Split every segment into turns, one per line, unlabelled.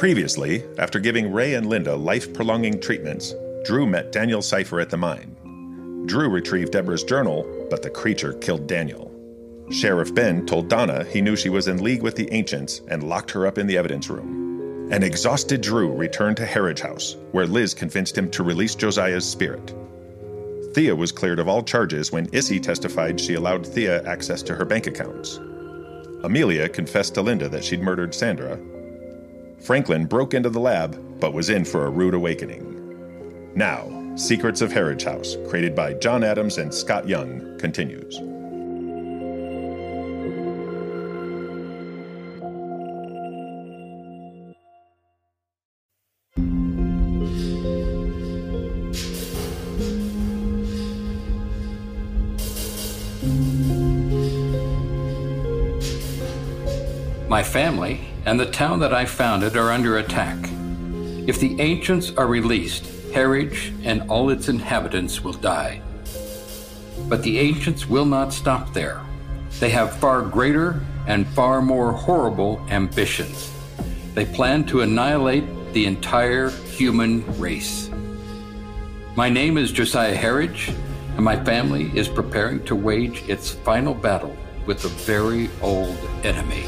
Previously, after giving Ray and Linda life prolonging treatments, Drew met Daniel Cypher at the mine. Drew retrieved Deborah's journal, but the creature killed Daniel. Sheriff Ben told Donna he knew she was in league with the ancients and locked her up in the evidence room. An exhausted Drew returned to Harridge House, where Liz convinced him to release Josiah's spirit. Thia was cleared of all charges when Issy testified she allowed Thia access to her bank accounts. Amelia confessed to Linda that she'd murdered Sandra. Franklin broke into the lab, but was in for a rude awakening. Now, Secrets of Harridge House, created by John Adams and Scott Young, continues.
My family and the town that I founded are under attack. If the ancients are released, Harridge and all its inhabitants will die. But the ancients will not stop there. They have far greater and far more horrible ambitions. They plan to annihilate the entire human race. My name is Josiah Harridge, and my family is preparing to wage its final battle with a very old enemy.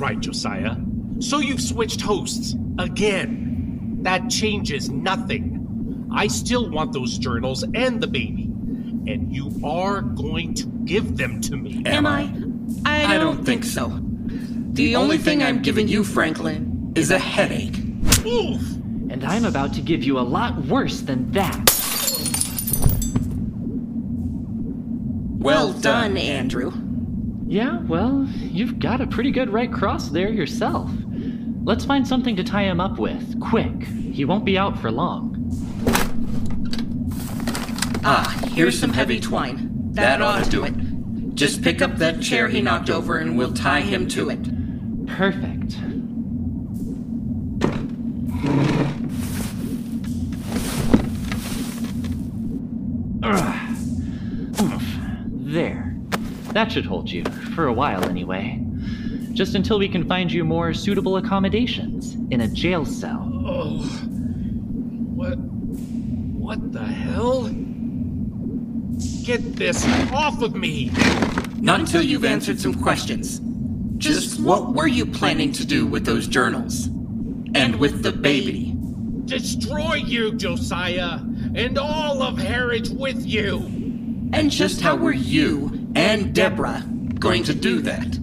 Right, Josiah. So you've switched hosts again. That changes nothing. I still want those journals and the baby. And you are going to give them to me.
Am I? I don't,
don't think so.
The only thing I'm giving you, Franklin, is a headache.
Oof!
And I'm about to give you a lot worse than that.
Well done, Andrew.
Yeah, well, you've got a pretty good right cross there yourself. Let's find something to tie him up with, quick. He won't be out for long.
Ah, here's some heavy twine. That ought to do it. Just pick up that chair he knocked over and we'll tie him to it.
Perfect. That should hold you, for a while anyway. Just until we can find you more suitable accommodations in a jail cell.
Oh. What? What the hell? Get this off of me!
Not until you've answered some questions. Just what were you planning to do with those journals? And with the baby?
Destroy you, Josiah! And all of Harridge with you!
And just how were you and Deborah going to do that?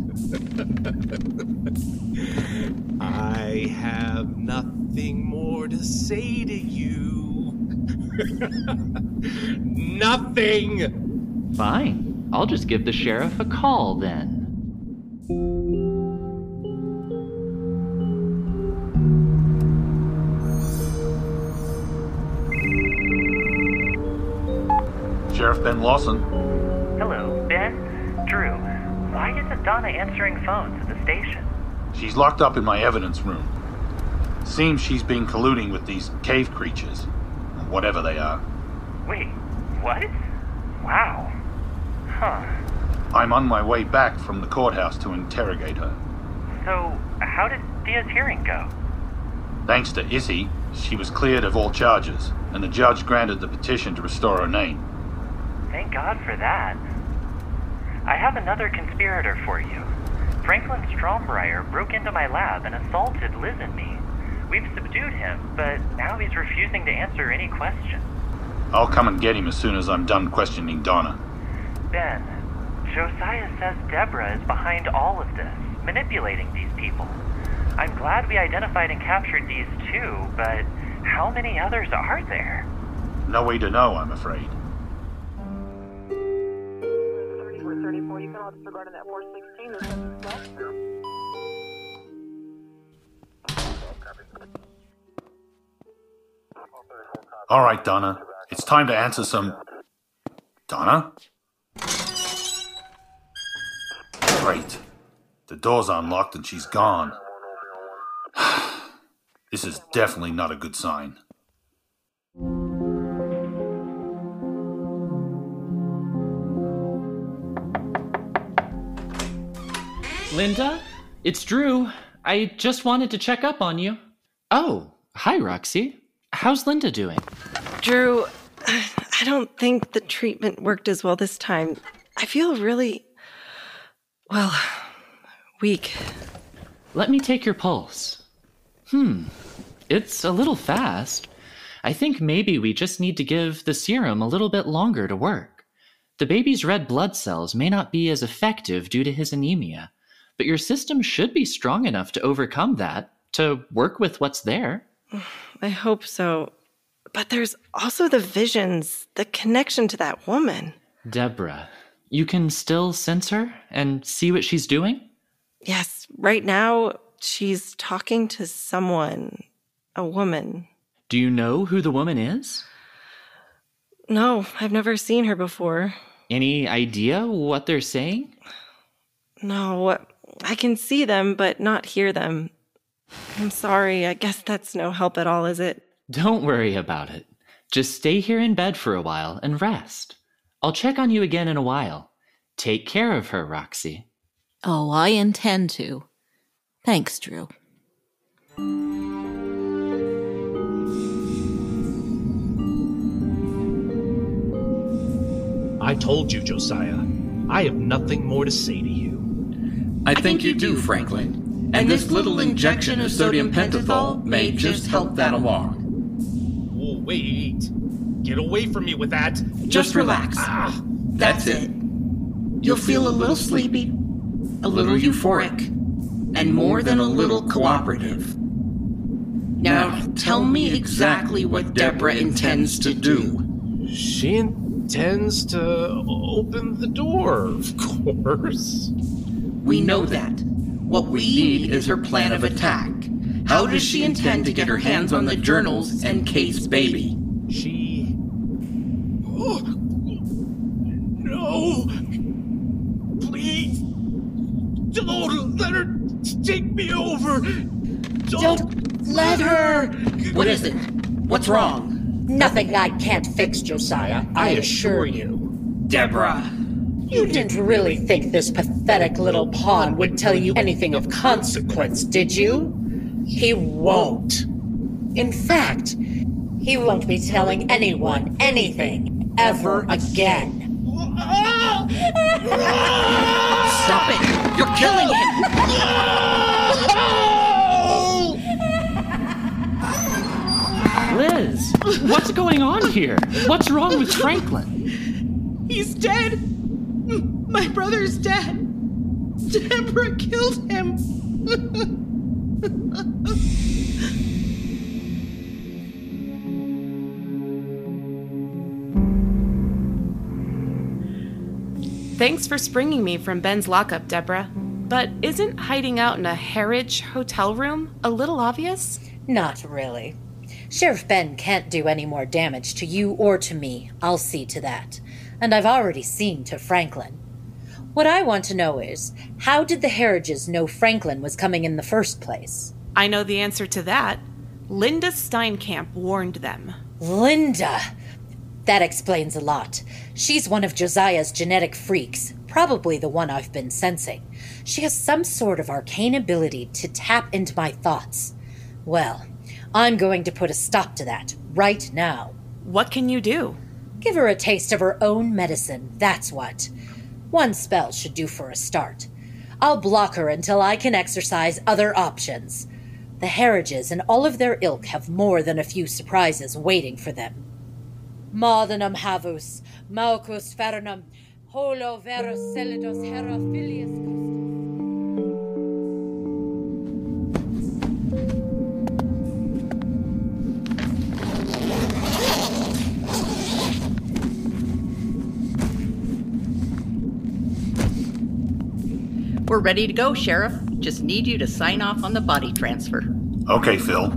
I have nothing more to say to you. nothing!
Fine. I'll just give the sheriff a call then.
Sheriff Ben Lawson.
Drew. Why isn't Donna answering phones at the station?
She's locked up in my evidence room. Seems she's been colluding with these cave creatures, whatever they are.
Wait, what? Wow. Huh.
I'm on my way back from the courthouse to interrogate her.
So, how did Thia's hearing go?
Thanks to Issy, she was cleared of all charges, and the judge granted the petition to restore her name.
Thank God for that. I have another conspirator for you. Franklin Strombrier broke into my lab and assaulted Liz and me. We've subdued him, but now he's refusing to answer any questions.
I'll come and get him as soon as I'm done questioning Donna.
Ben, Josiah says Deborah is behind all of this, manipulating these people. I'm glad we identified and captured these two, but how many others are there?
No way to know, I'm afraid. All right, Donna. It's time to answer some. Donna? Great. The door's unlocked and she's gone. this is definitely not a good sign.
Linda, it's Drew. I just wanted to check up on you. Oh, hi, Roxie. How's Linda doing?
Drew, I don't think the treatment worked as well this time. I feel really, well, weak.
Let me take your pulse. Hmm, it's a little fast. I think maybe we just need to give the serum a little bit longer to work. The baby's red blood cells may not be as effective due to his anemia, but your system should be strong enough to overcome that, to work with what's there.
I hope so. But there's also the visions, the connection to that woman.
Deborah, you can still sense her and see what she's doing?
Yes, right now she's talking to someone, a woman.
Do you know who the woman is?
No, I've never seen her before.
Any idea what they're saying?
No, I can see them, but not hear them. I'm sorry, I guess that's no help at all, is it?
Don't worry about it. Just stay here in bed for a while and rest. I'll check on you again in a while. Take care of her, Roxie.
Oh, I intend to. Thanks, Drew.
I told you, Josiah. I have nothing more to say to you.
I think you do, Franklin. And this little injection of sodium pentothal may just help that along.
Whoa, wait. Get away from me with that.
Just relax.
Ah,
That's it. You'll feel a little sleepy, a little euphoric, and more than a little cooperative. Now, tell me exactly what Deborah intends to do.
she intends to open the door, of course.
We know that. What we need is her plan of attack. How does she intend to get her hands on the journals and Cate's baby?
She. Oh, no! Please! Don't let her take me over! Don't,
Let her!
What is it? What's wrong?
Nothing I can't fix, Josiah. I assure you.
Deborah!
You didn't really think this pathetic little pawn would tell you anything of consequence, did you? He won't. In fact, he won't be telling anyone anything ever again.
Stop it! You're killing him!
Liz, what's going on here? What's wrong with Franklin?
He's dead! My brother's dead! Deborah killed him!
Thanks for springing me from Ben's lockup, Deborah. But isn't hiding out in a Harridge hotel room a little obvious?
Not really. Sheriff Ben can't do any more damage to you or to me. I'll see to that. And I've already seen to Franklin. What I want to know is how did the Harridges know Franklin was coming in the first place?
I know the answer to that. Linda Steinkamp warned them.
Linda! That explains a lot. She's one of Josiah's genetic freaks, probably the one I've been sensing. She has some sort of arcane ability to tap into my thoughts. Well, I'm going to put a stop to that right now.
What can you do?
Give her a taste of her own medicine, that's what. One spell should do for a start. I'll block her until I can exercise other options. The Harridges and all of their ilk have more than a few surprises waiting for them. Maudinum havus, maucus fernum, holo verus celidos herophilius custos.
We're ready to go, Sheriff. Just need you to sign off on the body transfer.
Okay, Phil.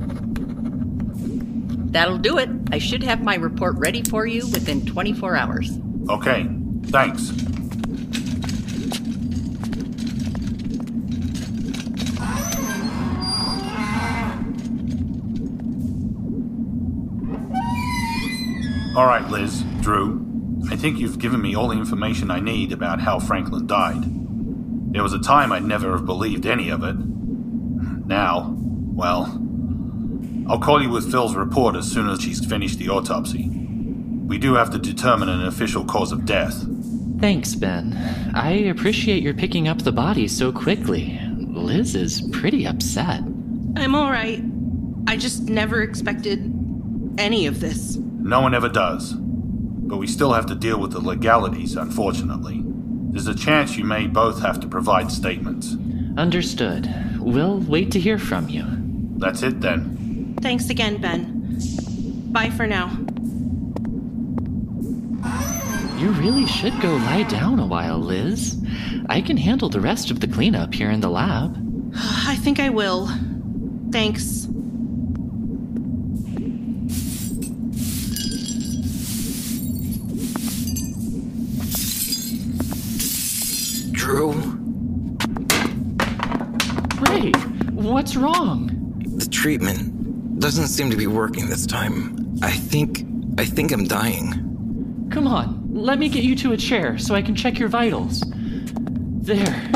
That'll do it. I should have my report ready for you within 24 hours.
Okay, thanks. All right, Liz, Drew. I think you've given me all the information I need about how Franklin died. There was a time I'd never have believed any of it. Now, well, I'll call you with Phil's report as soon as she's finished the autopsy. We do have to determine an official cause of death.
Thanks, Ben. I appreciate your picking up the body so quickly. Liz is pretty upset.
I'm alright. I just never expected any of this.
No one ever does. But we still have to deal with the legalities, unfortunately. There's a chance you may both have to provide statements.
Understood. We'll wait to hear from you.
That's it then.
Thanks again, Ben. Bye for now.
You really should go lie down a while, Liz. I can handle the rest of the cleanup here in the lab.
I think I will. Thanks.
Drew,
Ray, what's wrong?
the treatment doesn't seem to be working this time. I think. I think I'm dying.
Come on, let me get you to a chair so I can check your vitals. There.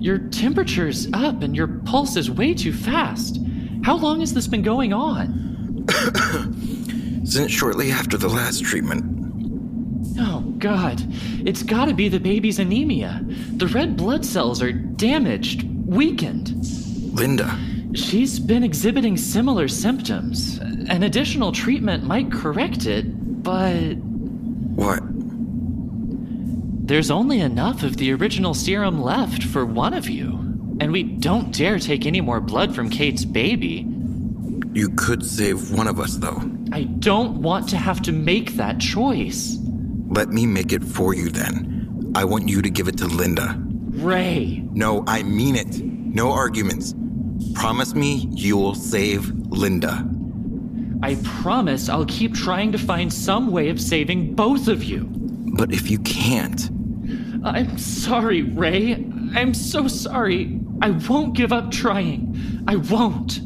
Your temperature's up and your pulse is way too fast. How long has this been going on?
Since shortly after the last treatment,
Oh, God. It's gotta be the baby's anemia. The red blood cells are damaged, weakened.
Linda,
She's been exhibiting similar symptoms. An additional treatment might correct it, but
what?
there's only enough of the original serum left for one of you. And we don't dare take any more blood from Cate's baby.
You could save one of us, though.
I don't want to have to make that choice.
Let me make it for you then. I want you to give it to Linda.
Ray,
No, I mean it. No arguments. Promise me you'll save Linda.
I promise I'll keep trying to find some way of saving both of you.
But if you can't,
I'm sorry, Ray. I'm so sorry. I won't give up trying. I won't.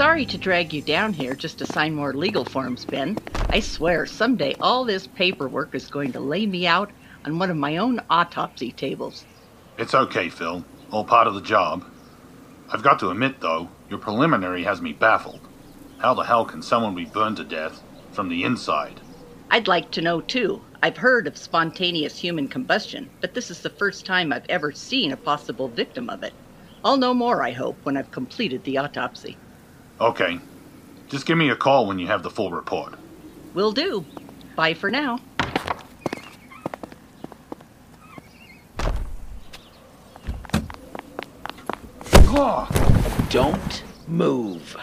Sorry to drag you down here just to sign more legal forms, Ben. I swear, someday all this paperwork is going to lay me out on one of my own autopsy tables.
It's okay, Phil. All part of the job. I've got to admit, though, your preliminary has me baffled. How the hell can someone be burned to death from the inside?
I'd like to know, too. I've heard of spontaneous human combustion, but this is the first time I've ever seen a possible victim of it. I'll know more, I hope, when I've completed the autopsy.
Okay. Just give me a call when you have the full report.
Will do. Bye for now.
Don't move.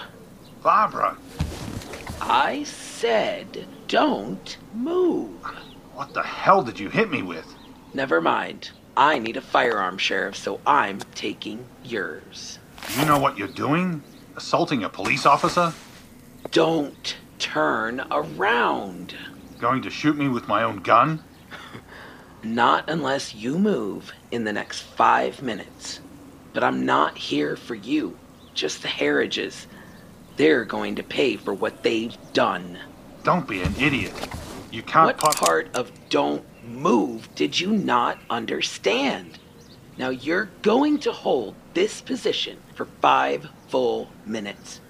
Barbara!
I said don't move.
What the hell did you hit me with?
Never mind. I need a firearm, Sheriff, so I'm taking yours.
You know what you're doing? Assaulting a police officer?
Don't turn around.
Going to shoot me with my own gun?
Not unless you move in the next five minutes. But I'm not here for you, just the Harridges. They're going to pay for what they've done.
Don't be an idiot. You can't
What
put.
part of don't move did you not understand? Now you're going to hold this position for five full minutes.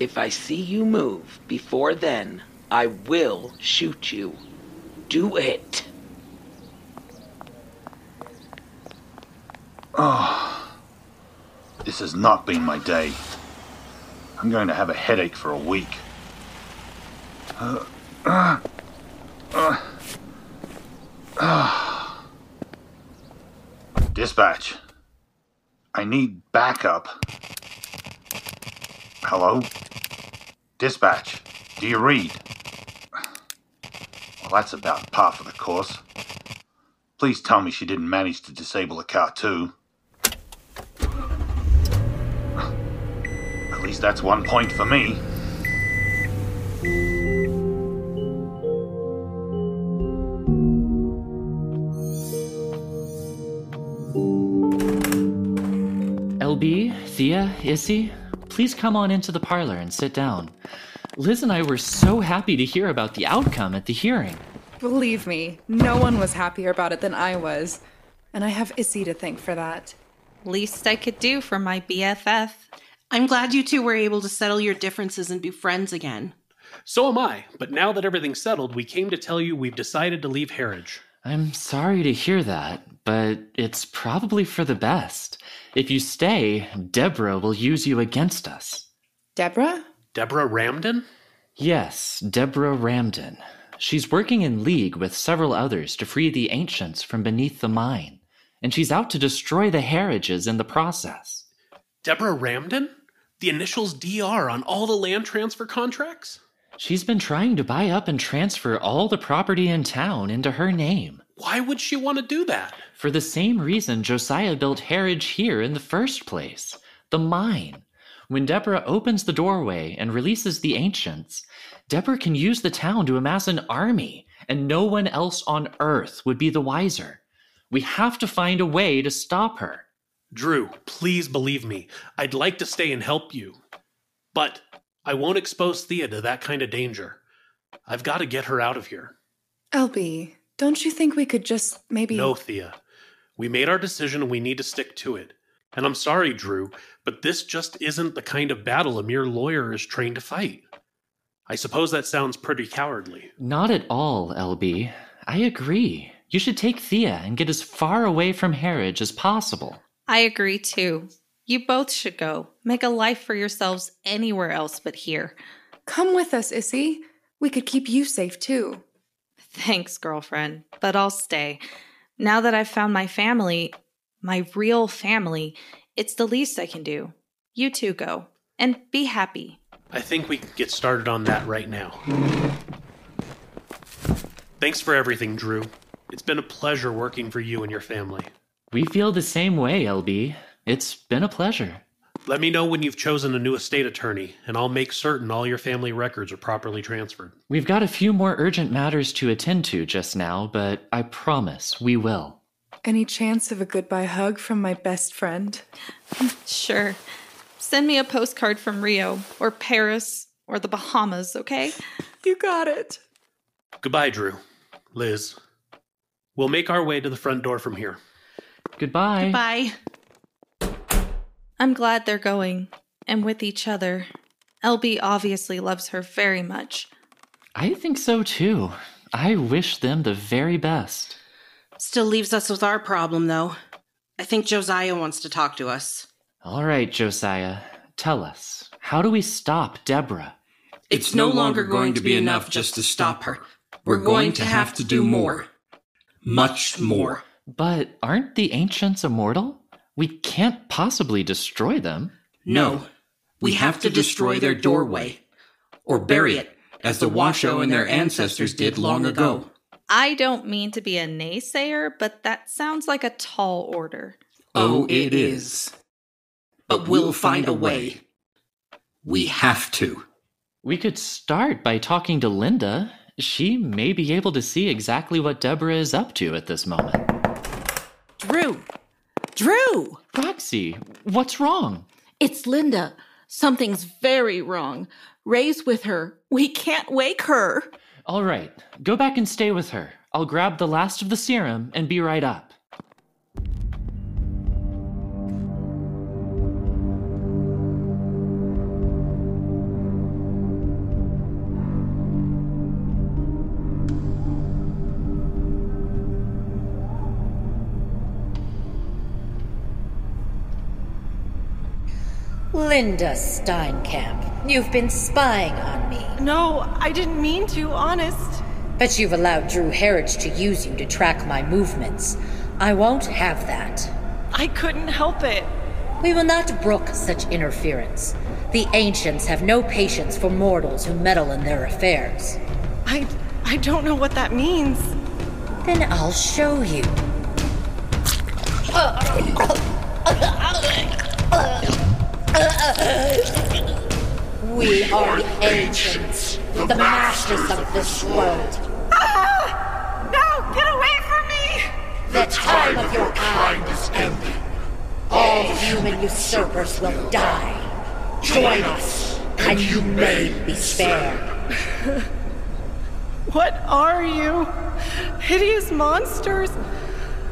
If I see you move before then, I will shoot you. Do it.
Oh, this has not been my day. I'm going to have a headache for a week. Uh, uh, uh. Dispatch. I need backup. Hello? Dispatch. Do you read? Well, that's about par for the course. Please tell me she didn't manage to disable the car, too. At least that's one point for me.
LB, Thia, Issy, please come on into the parlor and sit down. Liz and I were so happy to hear about the outcome at the hearing.
Believe me, no one was happier about it than I was. And I have Issy to thank for that.
Least I could do for my BFF.
I'm glad you two were able to settle your differences and be friends again.
So am I, but now that everything's settled, we came to tell you we've decided to leave Harridge.
I'm sorry to hear that, but it's probably for the best. If you stay, Deborah will use you against us.
Deborah?
Deborah Ramden?
Yes, Deborah Ramden. She's working in league with several others to free the ancients from beneath the mine, and she's out to destroy the Harridges in the process.
Deborah Ramden? The initials DR on all the land transfer contracts?
She's been trying to buy up and transfer all the property in town into her name.
Why would she want to do that?
For the same reason Josiah built Harridge here in the first place the mine. When Deborah opens the doorway and releases the ancients, Deborah can use the town to amass an army, and no one else on earth would be the wiser. We have to find a way to stop her.
Drew, please believe me. I'd like to stay and help you. But I won't expose Thia to that kind of danger. I've got to get her out of here.
LB, don't you think we could just maybe.
No, Thia. We made our decision and we need to stick to it. And I'm sorry, Drew, but this just isn't the kind of battle a mere lawyer is trained to fight. I suppose that sounds pretty cowardly.
Not at all, LB. I agree. You should take Thia and get as far away from Harridge as possible.
I agree too. You both should go. Make a life for yourselves anywhere else but here.
Come with us, Issy. We could keep you safe too.
Thanks, girlfriend, but I'll stay. Now that I've found my family, my real family, it's the least I can do. You two go and be happy.
I think we can get started on that right now. Thanks for everything, Drew. It's been a pleasure working for you and your family.
We feel the same way, LB. It's been a pleasure.
Let me know when you've chosen a new estate attorney, and I'll make certain all your family records are properly transferred.
We've got a few more urgent matters to attend to just now, but I promise we will.
Any chance of a goodbye hug from my best friend?
Sure. Send me a postcard from Rio, or Paris, or the Bahamas, okay?
You got it.
Goodbye, Drew. Liz. We'll make our way to the front door from here.
Goodbye.
Goodbye.
I'm glad they're going, and with each other. LB obviously loves her very much.
I think so too. I wish them the very best.
Still leaves us with our problem, though. I think Josiah wants to talk to us.
All right, Josiah, tell us. How do we stop Deborah?
It's no longer going to be enough just to stop her. We're going to have to do more. Much more.
But aren't the ancients immortal? We can't possibly destroy them.
No. We have to destroy their doorway. Or bury it, as the Washoe and their ancestors did long ago.
I don't mean to be a naysayer, but that sounds like a tall order.
Oh, it is. But we'll find a way. We have to.
We could start by talking to Linda. She may be able to see exactly what Deborah is up to at this moment.
Drew! Drew!
Roxie, what's wrong?
It's Linda. Something's very wrong. Ray's with her. We can't wake her.
All right, go back and stay with her. I'll grab the last of the serum and be right up.
Linda Steinkamp, you've been spying on me.
No, I didn't mean to, honest.
But you've allowed Drew Harridge to use you to track my movements. I won't have that.
I couldn't help it.
We will not brook such interference. The ancients have no patience for mortals who meddle in their affairs.
I I don't know what that means.
Then I'll show you. We are the ancients, the masters of this world.
Ah! No, get away from me!
The time of your kind
is ending.
All human usurpers will die. Join us, and you may be spared.
What are you? Hideous monsters?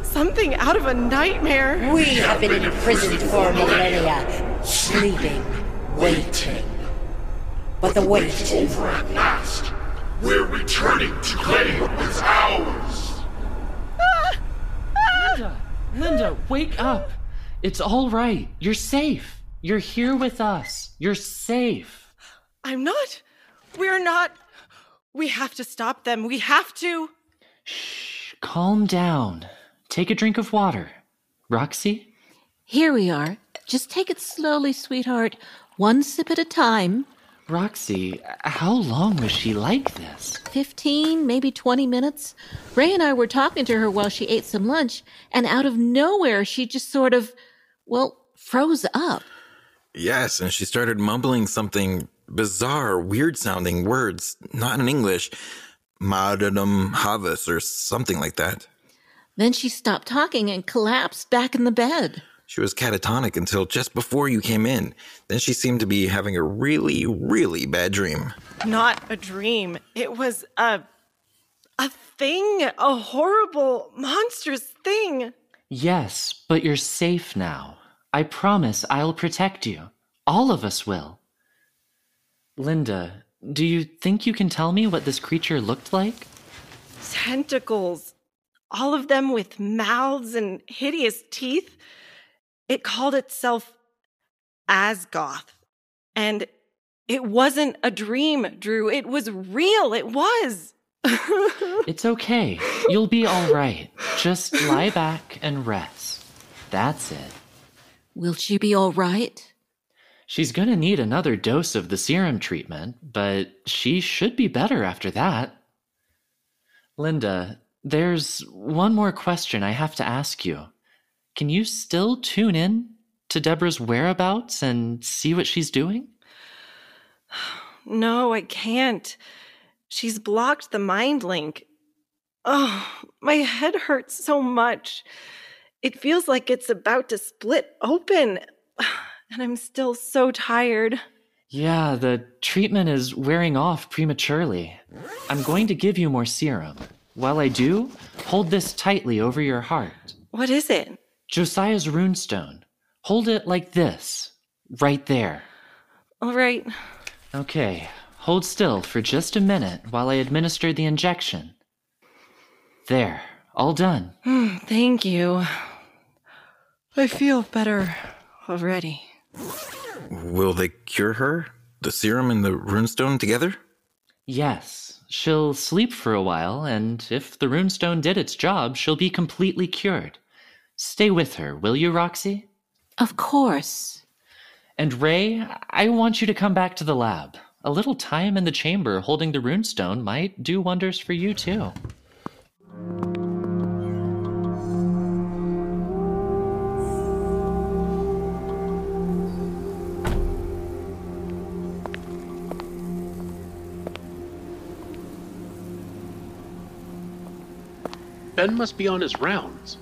Something out of a nightmare.
We have been imprisoned for millennia, sleeping, waiting. But the wait
is over at last. We're returning to claim what's ours.
Linda, Linda, wake up. It's all right. You're safe. You're here with us. You're safe.
I'm not. We're not. We have to stop them. We have to. Shh.
Calm down. Take a drink of water. Roxie?
Here we are. Just take it slowly, sweetheart. One sip at a time.
Roxie, how long was she like this?
15, maybe 20 minutes. Ray and I were talking to her while she ate some lunch, and out of nowhere, she just sort of, well, froze up.
Yes, and she started mumbling something bizarre, weird sounding words, not in English. Maudadum havis or something like that.
Then she stopped talking and collapsed back in the bed.
She was catatonic until just before you came in. Then she seemed to be having a really, really bad dream.
Not a dream. It was a. a thing. A horrible, monstrous thing.
Yes, but you're safe now. I promise I'll protect you. All of us will. Linda, do you think you can tell me what this creature looked like?
Tentacles. All of them with mouths and hideous teeth. It called itself Azhgoth. And it wasn't a dream, Drew. It was real. It was.
It's okay. You'll be all right. Just lie back and rest. That's it.
Will she be all right?
She's gonna need another dose of the serum treatment, but she should be better after that. Linda, there's one more question I have to ask you. Can you still tune in to Deborah's whereabouts and see what she's doing?
No, I can't. She's blocked the mind link. Oh, my head hurts so much. It feels like it's about to split open. And I'm still so tired.
Yeah, the treatment is wearing off prematurely. I'm going to give you more serum. While I do, hold this tightly over your heart.
What is it?
Josiah's runestone. Hold it like this, right there.
All right.
Okay, hold still for just a minute while I administer the injection. There, all done.
Thank you. I feel better already.
Will they cure her? The serum and the runestone together?
Yes, she'll sleep for a while, and if the runestone did its job, she'll be completely cured. Stay with her, will you, Roxie?
Of course.
And Ray, I want you to come back to the lab. A little time in the chamber holding the runestone might do wonders for you, too.
Ben must be on his rounds.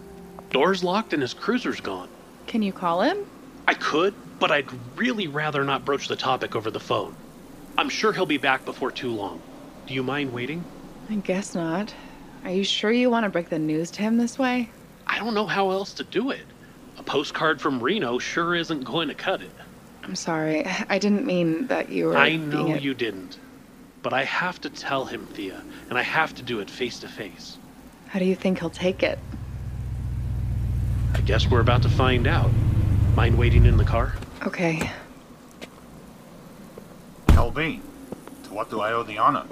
Door's locked and his cruiser's gone.
Can you call him?
I could, but I'd really rather not broach the topic over the phone. I'm sure he'll be back before too long. Do you mind waiting?
I guess not. Are you sure you want to break the news to him this way?
I don't know how else to do it. A postcard from Reno sure isn't going to cut it.
I'm sorry. I didn't mean that you were.
I know
a-
you didn't. But I have to tell him, Thia, and I have to do it face to face.
How do you think he'll take it?
I guess we're about to find out. Mind waiting in the car?
Okay.
LB, to what do I owe the honor?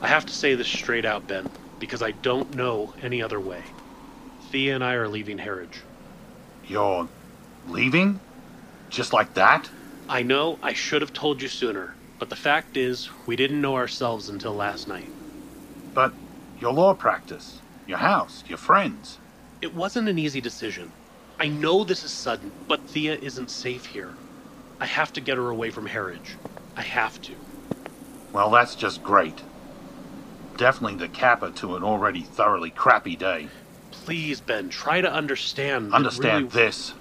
I have to say this straight out, Ben, because I don't know any other way. Thia and I are leaving Harridge.
You're leaving? Just like that?
I know I should have told you sooner, but the fact is, we didn't know ourselves until last night.
But your law practice, your house, your friends.
It wasn't an easy decision. I know this is sudden, but Thia isn't safe here. I have to get her away from Harridge. I have to.
Well, that's just great. Definitely the kappa to an already thoroughly crappy day.
Please, Ben, try to understand.
Understand
really-
this.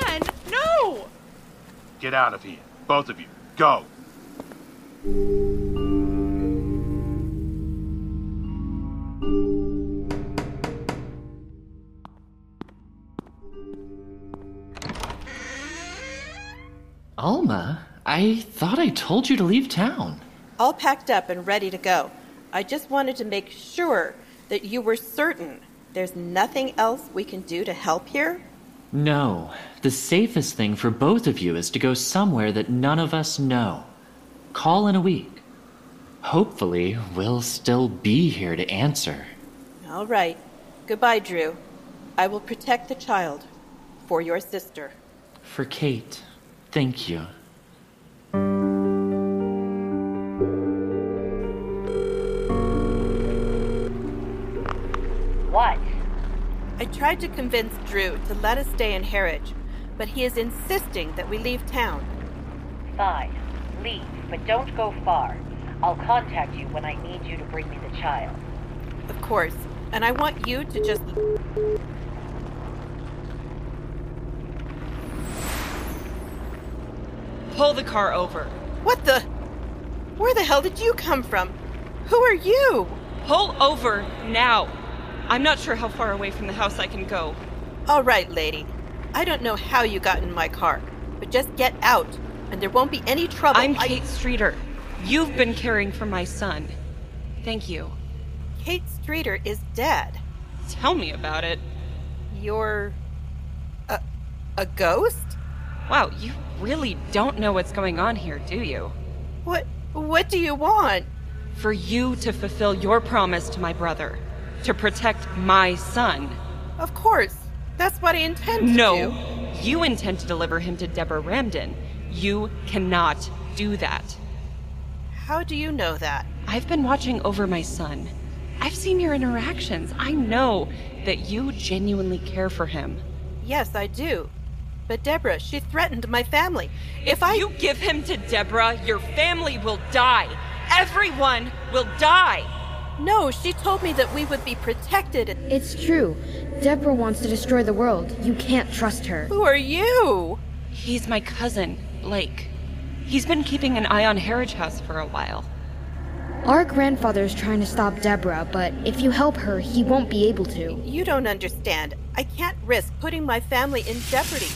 Ben, no!
Get out of here. Both of you. Go.
I thought I told you to leave town.
All packed up and ready to go. I just wanted to make sure that you were certain there's nothing else we can do to help here.
No, the safest thing for both of you is to go somewhere that none of us know. Call in a week. Hopefully, we'll still be here to answer.
All right. Goodbye, Drew. I will protect the child for your sister.
For Cate, thank you.
I tried to convince Drew to let us stay in Harridge, but he is insisting that we leave town.
Fine. Leave, but don't go far. I'll contact you when I need you to bring me the child.
Of course. And I want you to just.
Pull the car over.
What the? Where the hell did you come from? Who are you?
Pull over now. I'm not sure how far away from the house I can go.
All right, lady. I don't know how you got in my car, but just get out, and there won't be any trouble.
I'm
I-
Cate Streeter. You've been caring for my son. Thank you.
Cate Streeter is dead.
Tell me about it.
You're. a. a ghost?
Wow, you really don't know what's going on here, do you?
What. what do you want?
For you to fulfill your promise to my brother, to protect my son.
Of course. That's what I intend to
No,
do.
you intend to deliver him to Deborah Ramden. You cannot do that.
How do you know that?
I've been watching over my son. I've seen your interactions. I know that you genuinely care for him.
Yes, I do. But Deborah, she threatened my family.
If I. you give him to Deborah, your family will die. Everyone will die.
No, she told me that we would be protected.
It's true. Deborah wants to destroy the world. You can't trust her.
Who are you?
He's my cousin, Blake. He's been keeping an eye on Harridge House for a while.
Our grandfather is trying to stop Deborah, but if you help her, he won't be able to.
You don't understand. I can't risk putting my family in jeopardy.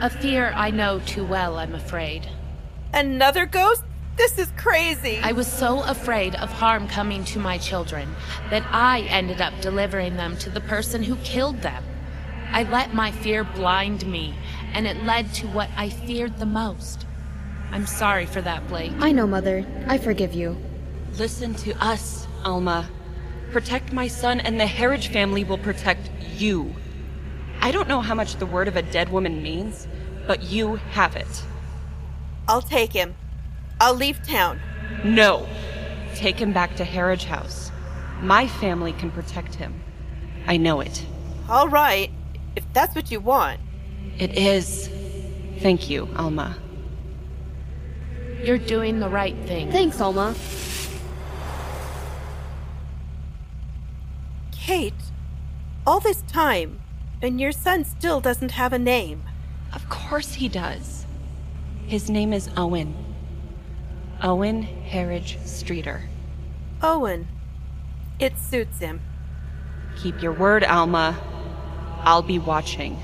A fear I know too well, I'm afraid.
Another ghost? This is crazy.
I was so afraid of harm coming to my children that I ended up delivering them to the person who killed them. I let my fear blind me, and it led to what I feared the most. I'm sorry for that, Blake.
I know, Mother. I forgive you.
Listen to us, Alma. Protect my son, and the Harridge family will protect you. I don't know how much the word of a dead woman means, but you have it.
I'll take him. I'll leave town.
No. Take him back to Harridge House. My family can protect him. I know it.
All right, if that's what you want.
It is. Thank you, Alma.
You're doing the right thing.
Thanks, Alma.
Cate, all this time, and your son still doesn't have a name.
Of course he does. His name is Owen. Owen Harridge Streeter.
Owen. It suits him.
Keep your word, Alma. I'll be watching.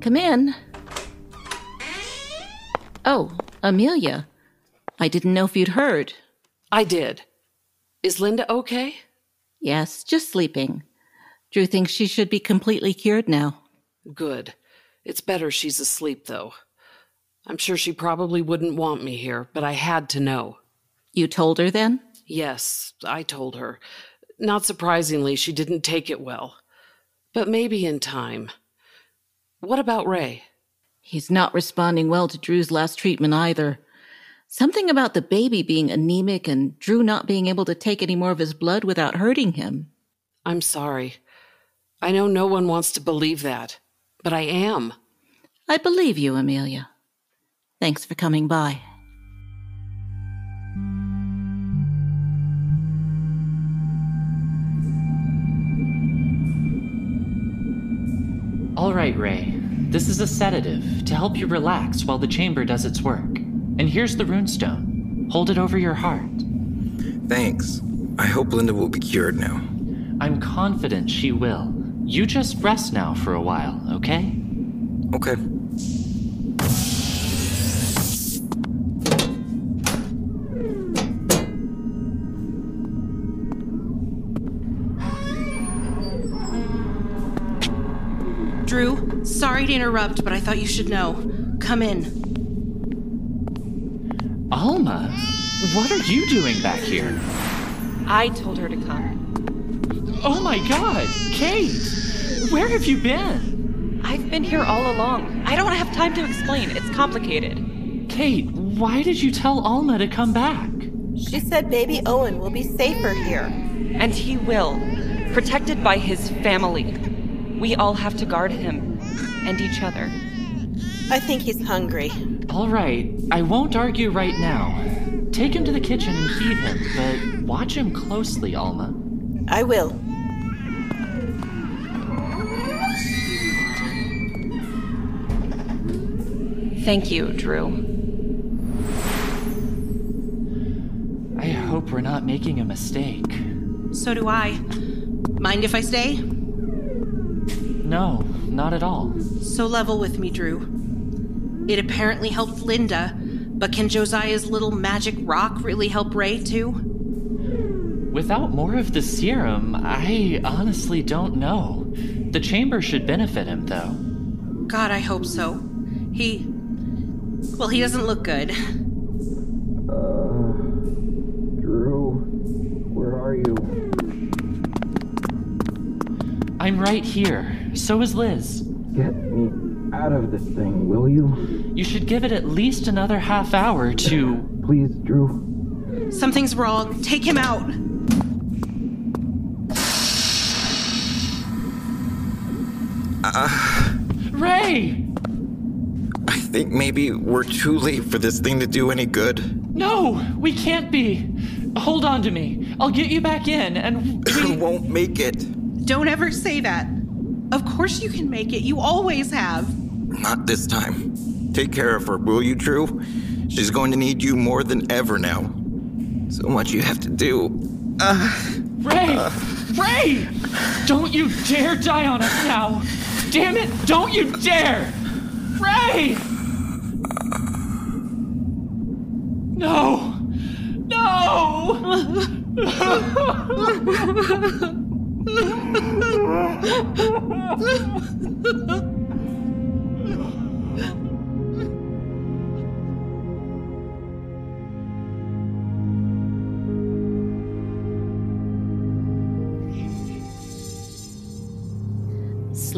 Come in. Oh, Amelia. I didn't know if you'd heard.
I did. Is Linda okay?
Yes, just sleeping. Drew thinks she should be completely cured now.
Good. It's better she's asleep, though. I'm sure she probably wouldn't want me here, but I had to know.
You told her then?
Yes, I told her. Not surprisingly, she didn't take it well. But maybe in time. What about Ray?
He's not responding well to Drew's last treatment either. Something about the baby being anemic and Drew not being able to take any more of his blood without hurting him.
I'm sorry. I know no one wants to believe that, but I am.
I believe you, Amelia. Thanks for coming by.
All right, Ray. This is a sedative to help you relax while the chamber does its work. And here's the runestone. Hold it over your heart.
Thanks. I hope Linda will be cured now.
I'm confident she will. You just rest now for a while, okay?
Okay.
Drew, sorry to interrupt, but I thought you should know. Come in.
Alma, what are you doing back here?
I told her to come.
Oh my god, Cate! Where have you been?
I've been here all along. I don't have time to explain. It's complicated.
Cate, why did you tell Alma to come back?
She said baby Owen will be safer here.
And he will. Protected by his family. We all have to guard him and each other.
I think he's hungry.
All right, I won't argue right now. Take him to the kitchen and feed him, but watch him closely, Alma.
I will.
Thank you, Drew.
I hope we're not making a mistake.
So do I. Mind if I stay?
No, not at all.
So level with me, Drew. It apparently helped Linda, but can Josiah's little magic rock really help Ray too?
Without more of the serum, I honestly don't know. The chamber should benefit him, though.
God, I hope so. He. Well, he doesn't look good.
Uh, Drew, where are you?
I'm right here. So is Liz.
Get me out of this thing, will you?
You should give it at least another half hour to.
Please, Drew.
Something's wrong. Take him out.
Uh,
Ray!
I think maybe we're too late for this thing to do any good.
No, we can't be. Hold on to me. I'll get you back in, and we
won't make it.
Don't ever say that. Of course you can make it. You always have.
Not this time. Take care of her, will you, Drew? She's going to need you more than ever now. So much you have to do. Uh,
Ray! Uh, Ray! Don't you dare die on us now! Damn it! Don't you dare! Ray! No! No!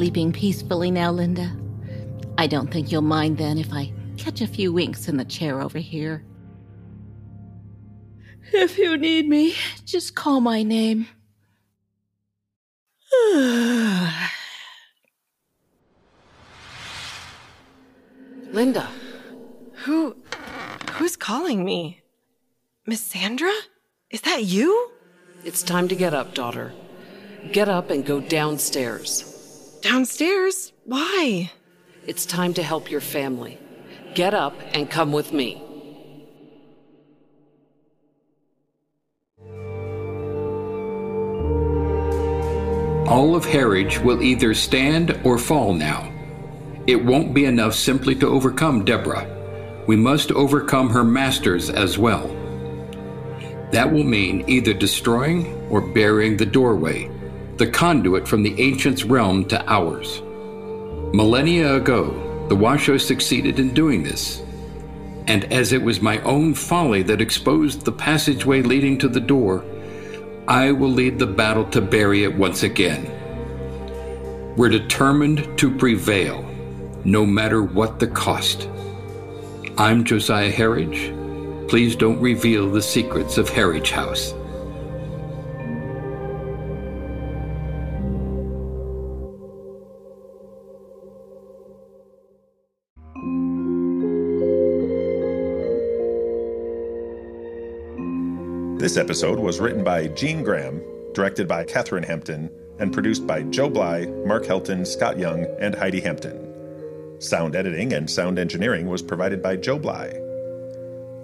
Sleeping peacefully now, Linda? I don't think you'll mind then if I catch a few winks in the chair over here. If you need me, just call my name.
Linda.
Who. who's calling me? Miss Sandra? Is that you?
It's time to get up, daughter. Get up and go downstairs.
Downstairs? Why?
It's time to help your family. Get up and come with me.
All of Harridge will either stand or fall now. It won't be enough simply to overcome Deborah. We must overcome her masters as well. That will mean either destroying or burying the doorway, the conduit from the ancients' realm to ours. Millennia ago, the Washoe succeeded in doing this. And as it was my own folly that exposed the passageway leading to the door, I will lead the battle to bury it once again. We're determined to prevail, no matter what the cost. I'm Josiah Harridge. Please don't reveal the secrets of Harridge House.
This episode was written by Jean Graham, directed by Kathryn Hampton, and produced by Joe Bly, Mark Helton, Scott Young, and Heidi Hampton. Sound editing and sound engineering was provided by Joe Bly.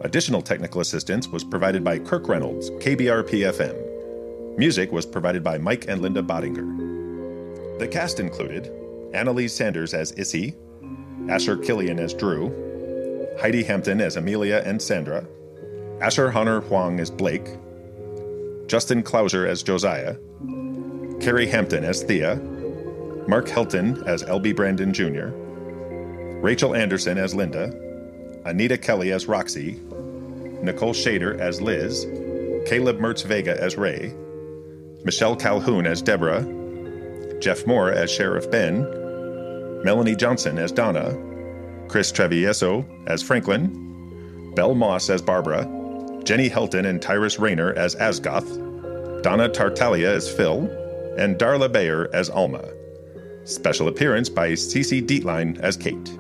Additional technical assistance was provided by Kirk Reynolds, KBRP FM. Music was provided by Mike and Linda Badinger. The cast included Annalize Sanders as Issy, Asher Killian as Drew, Heidi Hampton as Amelia and Sandra, Asher Hunter Hwang as Blake, Justin Clouser as Josiah, Cary Hampton as Thia, Mark Helton as LB Brandon Jr., Rachel Anderson as Linda, Anita Kelley as Roxie, Nicole Schader as Liz, Caleb Mertz Vega as Ray, Michelle Calhoun as Deborah, Geoff Moore as Sheriff Ben, Melanie Johnson as Donna, Cris Travieso as Franklin, Belle Moss as Barbara, Jenny Helton and Tyrus Rainer as Azhgoth, Donna Tartaglia as Phil, and Darla Bayer as Alma. Special appearance by Cece Dietlein as Cate.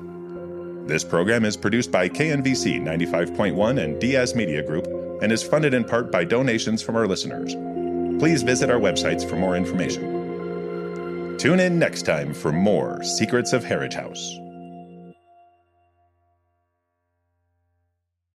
This program is produced by KNVC 95.1 and Diaz Media Group and is funded in part by donations from our listeners. Please visit our websites for more information. Tune in next time for more Secrets of Harridge House.